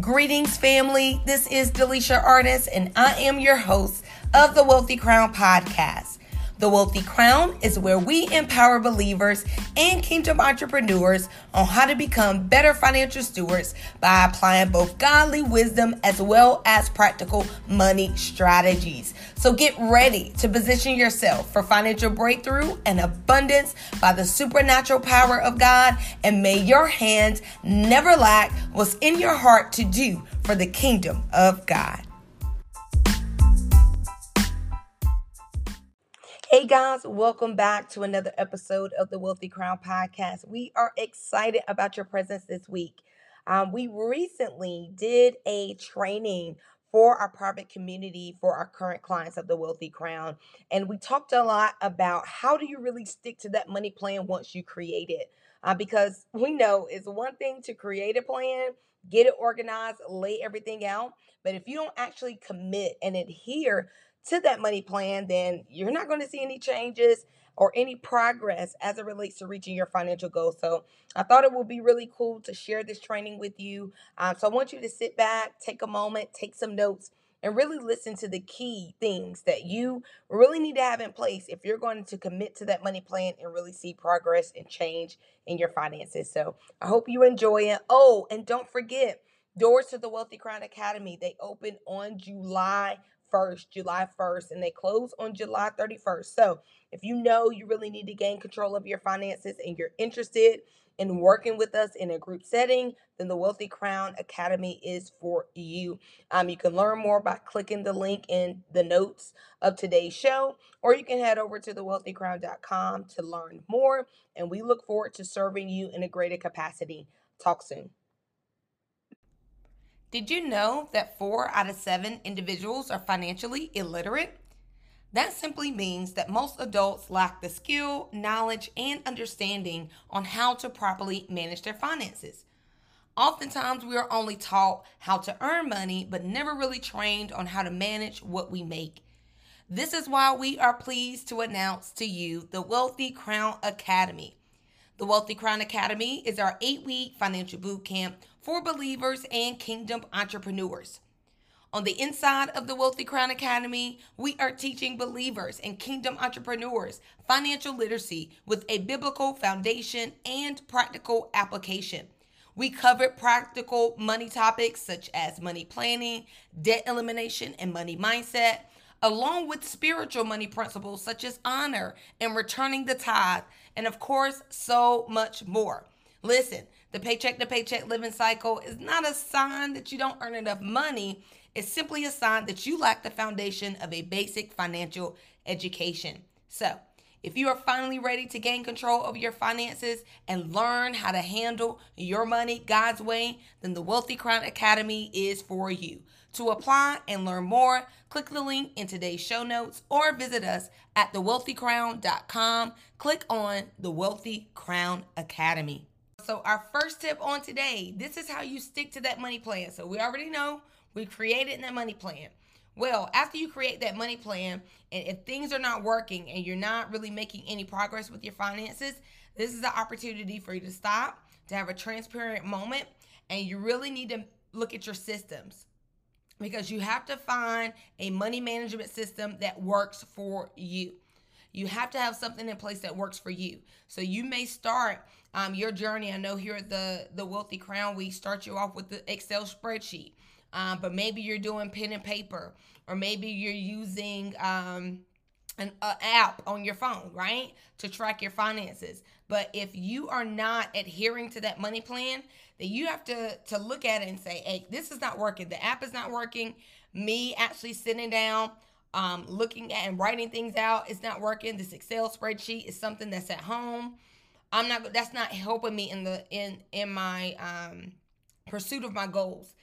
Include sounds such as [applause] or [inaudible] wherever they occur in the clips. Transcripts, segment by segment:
Greetings, family. This is Delisha Artist, and I am your host of the Wealthy Crown podcast. The Wealthy Crown is where we empower believers and kingdom entrepreneurs on how to become better financial stewards by applying both godly wisdom as well as practical money strategies. So get ready to position yourself for financial breakthrough and abundance by the supernatural power of God, and may your hands never lack what's in your heart to do for the kingdom of God. Hey guys, welcome back to another episode of the Wealthy Crown Podcast. We are excited about your presence this week. Um, we recently did a training for our private community for our current clients of the Wealthy Crown, and we talked a lot about how do you really stick to that money plan once you create it. Uh, because we know it's one thing to create a plan, get it organized, lay everything out, but if you don't actually commit and adhere to that money plan, then you're not going to see any changes or any progress as it relates to reaching your financial goals. So I thought it would be really cool to share this training with you. Um, so I want you to sit back, take a moment, take some notes, and really listen to the key things that you really need to have in place if you're going to commit to that money plan and really see progress and change in your finances. So I hope you enjoy it. Oh, and don't forget, doors to the Wealthy Crown Academy, they open on July 1st, July 1st, and they close on July 31st. So, if you know you really need to gain control of your finances and you're interested in working with us in a group setting, then the Wealthy Crown Academy is for you. Um, you can learn more by clicking the link in the notes of today's show, or you can head over to thewealthycrown.com to learn more. And we look forward to serving you in a greater capacity. Talk soon. Did you know that four out of seven individuals are financially illiterate? That simply means that most adults lack the skill, knowledge, and understanding on how to properly manage their finances. Oftentimes, we are only taught how to earn money, but never really trained on how to manage what we make. This is why we are pleased to announce to you the Wealthy Crown Academy. The Wealthy Crown Academy is our eight week financial boot camp for believers and kingdom entrepreneurs. On the inside of the Wealthy Crown Academy, we are teaching believers and kingdom entrepreneurs financial literacy with a biblical foundation and practical application. We covered practical money topics such as money planning, debt elimination, and money mindset, along with spiritual money principles such as honor and returning the tithe, and of course, so much more. Listen, the paycheck to paycheck living cycle is not a sign that you don't earn enough money. It's simply a sign that you lack the foundation of a basic financial education. So, if you are finally ready to gain control over your finances and learn how to handle your money God's way, then the Wealthy Crown Academy is for you. To apply and learn more, click the link in today's show notes or visit us at thewealthycrown.com. Click on the Wealthy Crown Academy. So, our first tip on today this is how you stick to that money plan. So, we already know we created that money plan. Well, after you create that money plan, and if things are not working and you're not really making any progress with your finances, this is the opportunity for you to stop, to have a transparent moment, and you really need to look at your systems because you have to find a money management system that works for you. You have to have something in place that works for you. So you may start um, your journey. I know here at the the Wealthy Crown, we start you off with the Excel spreadsheet, um, but maybe you're doing pen and paper, or maybe you're using um, an app on your phone, right, to track your finances. But if you are not adhering to that money plan, then you have to to look at it and say, "Hey, this is not working. The app is not working." Me actually sitting down um, looking at and writing things out is not working. This Excel spreadsheet is something that's at home. I'm not. That's not helping me in the in in my um, pursuit of my goals.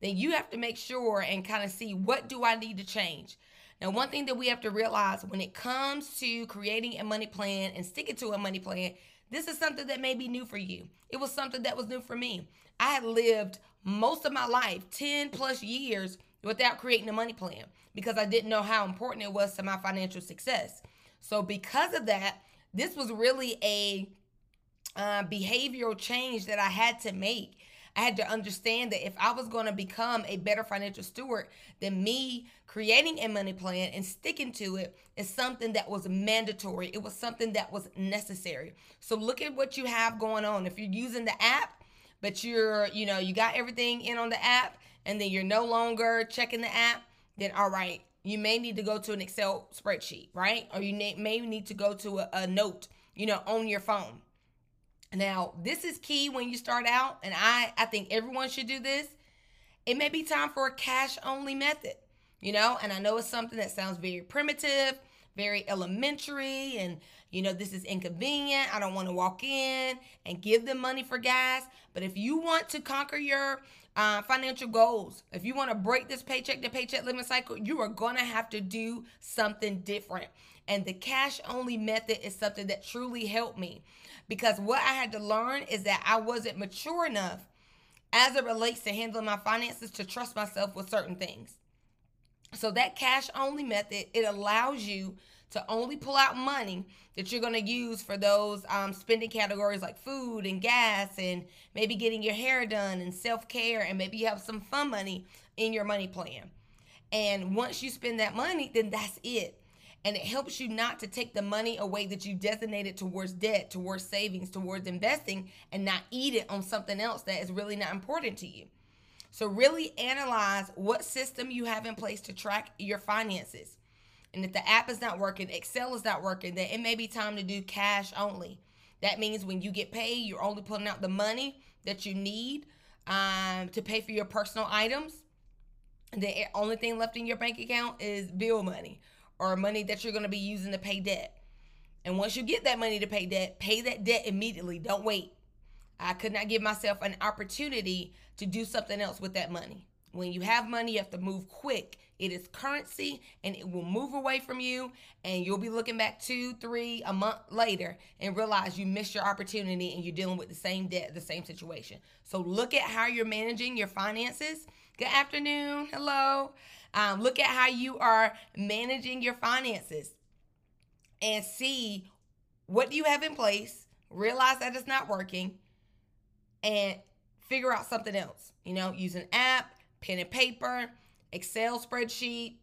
Then you have to make sure and kind of see what do I need to change. Now, one thing that we have to realize when it comes to creating a money plan and sticking to a money plan, this is something that may be new for you. It was something that was new for me. I had lived most of my life, 10 plus years, without creating a money plan because I didn't know how important it was to my financial success. So, because of that, this was really a uh, behavioral change that I had to make. I had to understand that if I was going to become a better financial steward, then me creating a money plan and sticking to it is something that was mandatory. It was something that was necessary. So look at what you have going on. If you're using the app, but you're, you know, you got everything in on the app and then you're no longer checking the app, then all right, you may need to go to an Excel spreadsheet, right? Or you may need to go to a, a note, you know, on your phone. Now, this is key when you start out, and I, I think everyone should do this. It may be time for a cash only method, you know, and I know it's something that sounds very primitive, very elementary, and you know, this is inconvenient. I don't want to walk in and give them money for gas. But if you want to conquer your uh, financial goals, if you want to break this paycheck to paycheck living cycle, you are going to have to do something different. And the cash only method is something that truly helped me because what I had to learn is that I wasn't mature enough as it relates to handling my finances to trust myself with certain things. So that cash only method, it allows you to only pull out money that you're going to use for those um, spending categories like food and gas and maybe getting your hair done and self-care and maybe you have some fun money in your money plan. And once you spend that money, then that's it and it helps you not to take the money away that you designated towards debt, towards savings, towards investing, and not eat it on something else that is really not important to you. So, really analyze what system you have in place to track your finances. And if the app is not working, Excel is not working, then it may be time to do cash only. That means when you get paid, you're only pulling out the money that you need um, to pay for your personal items. The only thing left in your bank account is bill money or money that you're going to be using to pay debt. And once you get that money to pay debt, pay that debt immediately. Don't wait. I could not give myself an opportunity to do something else with that money. When you have money, you have to move quick. It is currency and it will move away from you. And you'll be looking back two, three, a month later and realize you missed your opportunity and you're dealing with the same debt, the same situation. So look at how you're managing your finances. Good afternoon. Hello. Um, look at how you are managing your finances and see what do you have in place, realize that it's not working, and figure out something else. You know, use an app, pen and paper, Excel spreadsheet.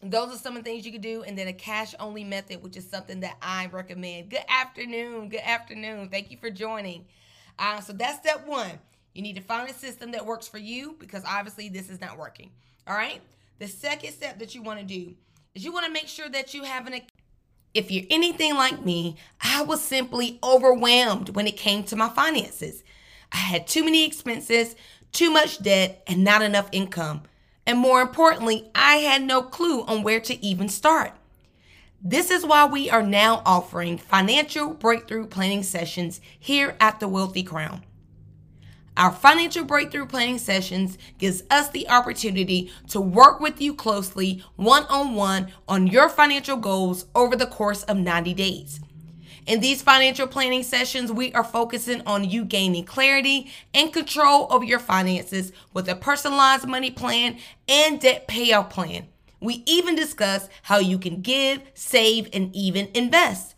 Those are some of the things you could do. And then a cash only method, which is something that I recommend. Good afternoon. Good afternoon. Thank you for joining. Uh, so that's step one. You need to find a system that works for you because obviously this is not working. All right. The second step that you want to do is you want to make sure that you have an if you're anything like me, I was simply overwhelmed when it came to my finances. I had too many expenses, too much debt, and not enough income. And more importantly, I had no clue on where to even start. This is why we are now offering financial breakthrough planning sessions here at the Wealthy Crown. Our financial breakthrough planning sessions gives us the opportunity to work with you closely one-on-one on your financial goals over the course of 90 days. In these financial planning sessions, we are focusing on you gaining clarity and control over your finances with a personalized money plan and debt payoff plan. We even discuss how you can give, save, and even invest.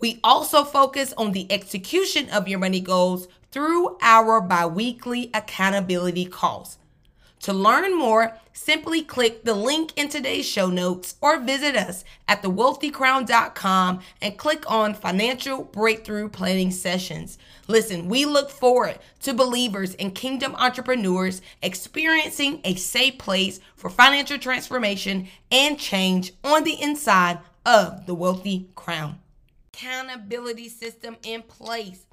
We also focus on the execution of your money goals through our biweekly accountability calls. To learn more, simply click the link in today's show notes or visit us at thewealthycrown.com and click on Financial Breakthrough Planning Sessions. Listen, we look forward to believers and kingdom entrepreneurs experiencing a safe place for financial transformation and change on the inside of the Wealthy Crown. Accountability system in place.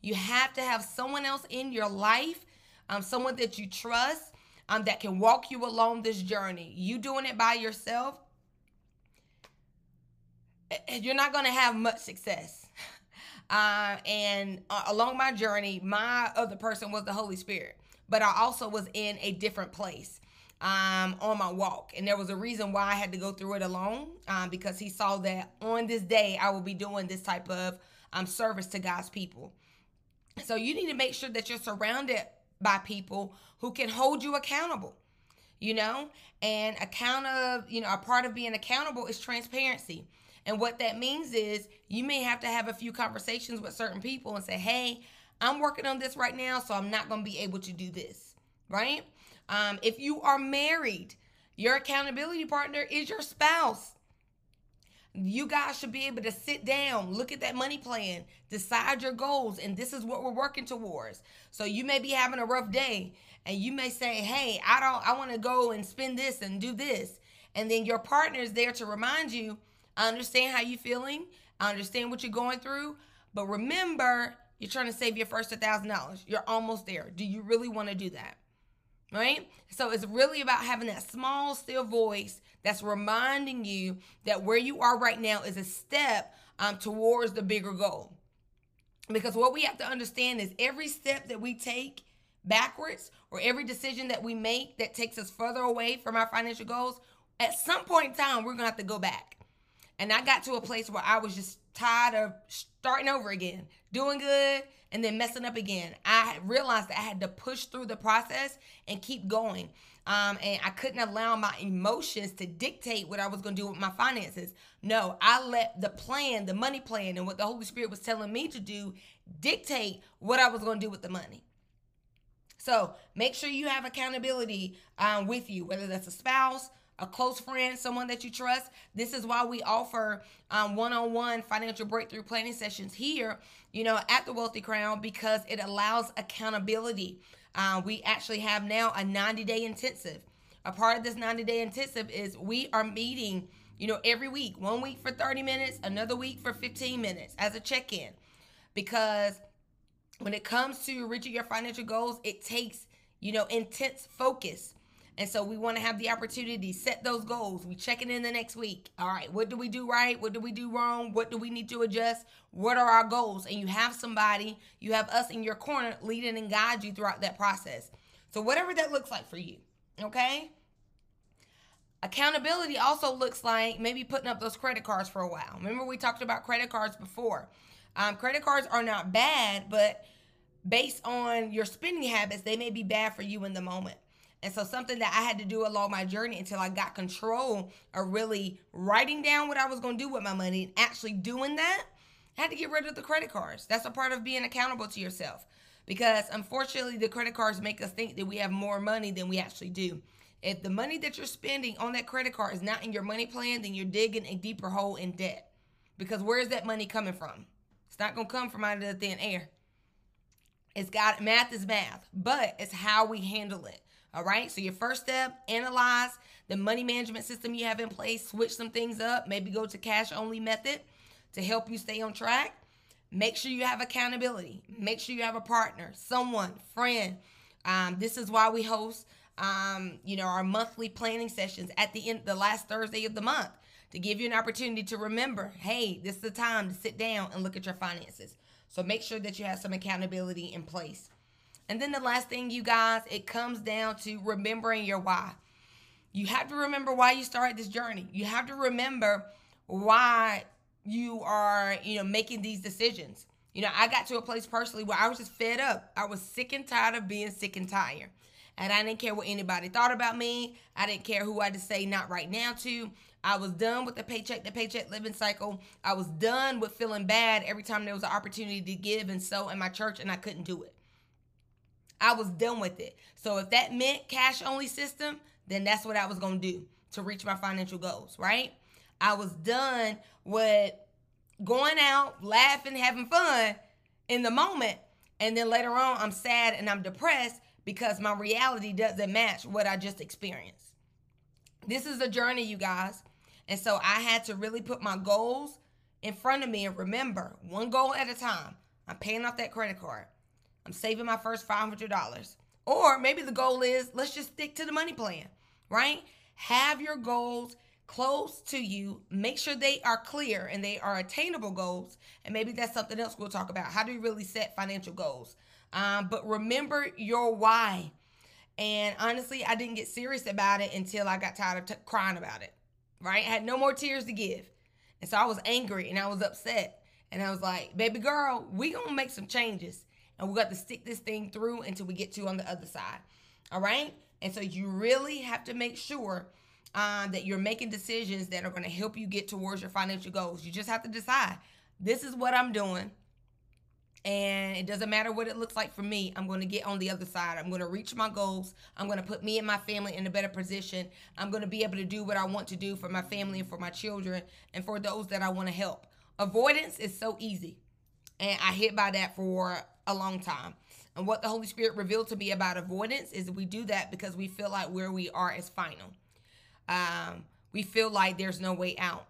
You have to have someone else in your life, um, someone that you trust, um, that can walk you along this journey. You doing it by yourself, eh, eh, you're not going to have much success. [laughs] Uh, and uh, along my journey, my other person was the Holy Spirit, but I also was in a different place um, on my walk. And there was a reason why I had to go through it alone um, because he saw that on this day I will be doing this type of um, service to God's people. So you need to make sure that you're surrounded by people who can hold you accountable. You know, and account of, you know, a part of being accountable is transparency. And what that means is you may have to have a few conversations with certain people and say, hey, I'm working on this right now, so I'm not going to be able to do this, right? Um, if you are married, your accountability partner is your spouse. You guys should be able to sit down, look at that money plan, decide your goals, and this is what we're working towards. So you may be having a rough day and you may say, "Hey, I don't I want to go and spend this and do this." And then your partner is there to remind you, "I understand how you're feeling. I understand what you're going through, but remember, you're trying to save your first $1,000. You're almost there. Do you really want to do that?" Right? So it's really about having that small, still voice that's reminding you that where you are right now is a step um, towards the bigger goal. Because what we have to understand is every step that we take backwards or every decision that we make that takes us further away from our financial goals, at some point in time, we're going to have to go back. And I got to a place where I was just tired of starting over again, doing good, and then messing up again. I realized that I had to push through the process and keep going. Um, and I couldn't allow my emotions to dictate what I was going to do with my finances. No, I let the plan, the money plan, and what the Holy Spirit was telling me to do dictate what I was going to do with the money. So make sure you have accountability um, with you, whether that's a spouse, a close friend, someone that you trust. This is why we offer um, one-on-one financial breakthrough planning sessions here, you know, at the Wealthy Crown because it allows accountability. Uh, we actually have now a 90-day intensive. A part of this 90-day intensive is we are meeting, you know, every week. One week for 30 minutes, another week for 15 minutes as a check-in. Because when it comes to reaching your financial goals, it takes, you know, intense focus and so we want to have the opportunity to set those goals. We check it in the next week. All right, what do we do right? What do we do wrong? What do we need to adjust? What are our goals? And you have somebody, you have us in your corner leading and guide you throughout that process. So whatever that looks like for you, okay? Accountability also looks like maybe putting up those credit cards for a while. Remember we talked about credit cards before. Um, credit cards are not bad, but based on your spending habits, they may be bad for you in the moment. And so something that I had to do along my journey until I got control of really writing down what I was going to do with my money and actually doing that, I had to get rid of the credit cards. That's a part of being accountable to yourself. Because unfortunately, the credit cards make us think that we have more money than we actually do. If the money that you're spending on that credit card is not in your money plan, then you're digging a deeper hole in debt. Because where is that money coming from? It's not going to come from out of the thin air. It's got math is math, but it's how we handle it. All right. So your first step, analyze the money management system you have in place, switch some things up, maybe go to cash only method to help you stay on track. Make sure you have accountability. Make sure you have a partner, someone, friend. Um, this is why we host, um, you know, our monthly planning sessions at the end, the last Thursday of the month, to give you an opportunity to remember, hey, this is the time to sit down and look at your finances. So make sure that you have some accountability in place. And then the last thing, you guys, it comes down to remembering your why. You have to remember why you started this journey. You have to remember why you are, you know, making these decisions. You know, I got to a place personally where I was just fed up. I was sick and tired of being sick and tired. And I didn't care what anybody thought about me. I didn't care who I had to say not right now to. I was done with the paycheck to paycheck living cycle. I was done with feeling bad every time there was an opportunity to give and sow in my church and I couldn't do it. I was done with it. So if that meant cash only system, then that's what I was going to do to reach my financial goals, right? I was done with going out, laughing, having fun in the moment. And then later on, I'm sad and I'm depressed because my reality doesn't match what I just experienced. This is a journey, you guys. And so I had to really put my goals in front of me and remember one goal at a time. I'm paying off that credit card. I'm saving my first $500. Or maybe the goal is let's just stick to the money plan, right? Have your goals close to you. Make sure they are clear and they are attainable goals. And maybe that's something else we'll talk about. How do you really set financial goals? Um, but remember your why. And honestly, I didn't get serious about it until I got tired of t- crying about it, right? I had no more tears to give. And so I was angry and I was upset. And I was like, baby girl, we gonna make some changes and we got to stick this thing through until we get to on the other side. All right. And so you really have to make sure uh, that you're making decisions that are going to help you get towards your financial goals. You just have to decide this is what I'm doing. And it doesn't matter what it looks like for me. I'm going to get on the other side. I'm going to reach my goals. I'm going to put me and my family in a better position. I'm going to be able to do what I want to do for my family and for my children and for those that I want to help. Avoidance is so easy. And I hit by that for a long time. And what the Holy Spirit revealed to me about avoidance is we do that because we feel like where we are is final. Um, we feel like there's no way out.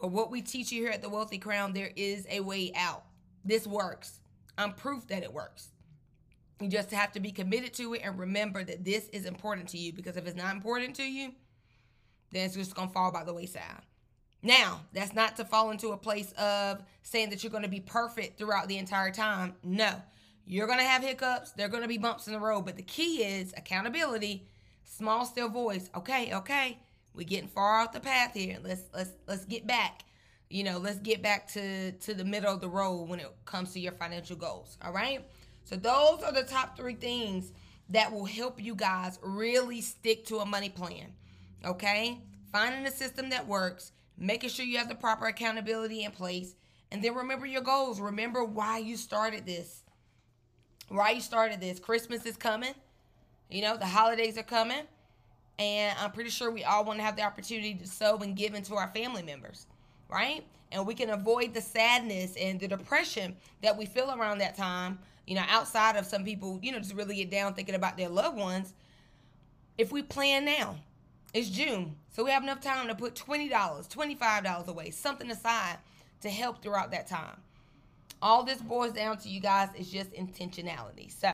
But what we teach you here at the Wealthy Crown, there is a way out. This works. I'm proof that it works. You just have to be committed to it and remember that this is important to you because if it's not important to you, then it's just going to fall by the wayside. Now, that's not to fall into a place of saying that you're going to be perfect throughout the entire time. No, you're going to have hiccups. There are going to be bumps in the road. But the key is accountability, small, still voice. Okay, okay, we're getting far off the path here. Let's let's let's get back. You know, let's get back to to the middle of the road when it comes to your financial goals. All right. So those are the top three things that will help you guys really stick to a money plan. Okay, finding a system that works, making sure you have the proper accountability in place, and then remember your goals. Remember why you started this why you started this. Christmas is coming. You know, the holidays are coming. And I'm pretty sure we all want to have the opportunity to sow and give into our family members, right? And we can avoid the sadness and the depression that we feel around that time, you know, outside of some people, you know, just really get down thinking about their loved ones. If we plan now, it's June. So we have enough time to put $20, $25 away, something aside to help throughout that time all this boils down to you guys is just intentionality. So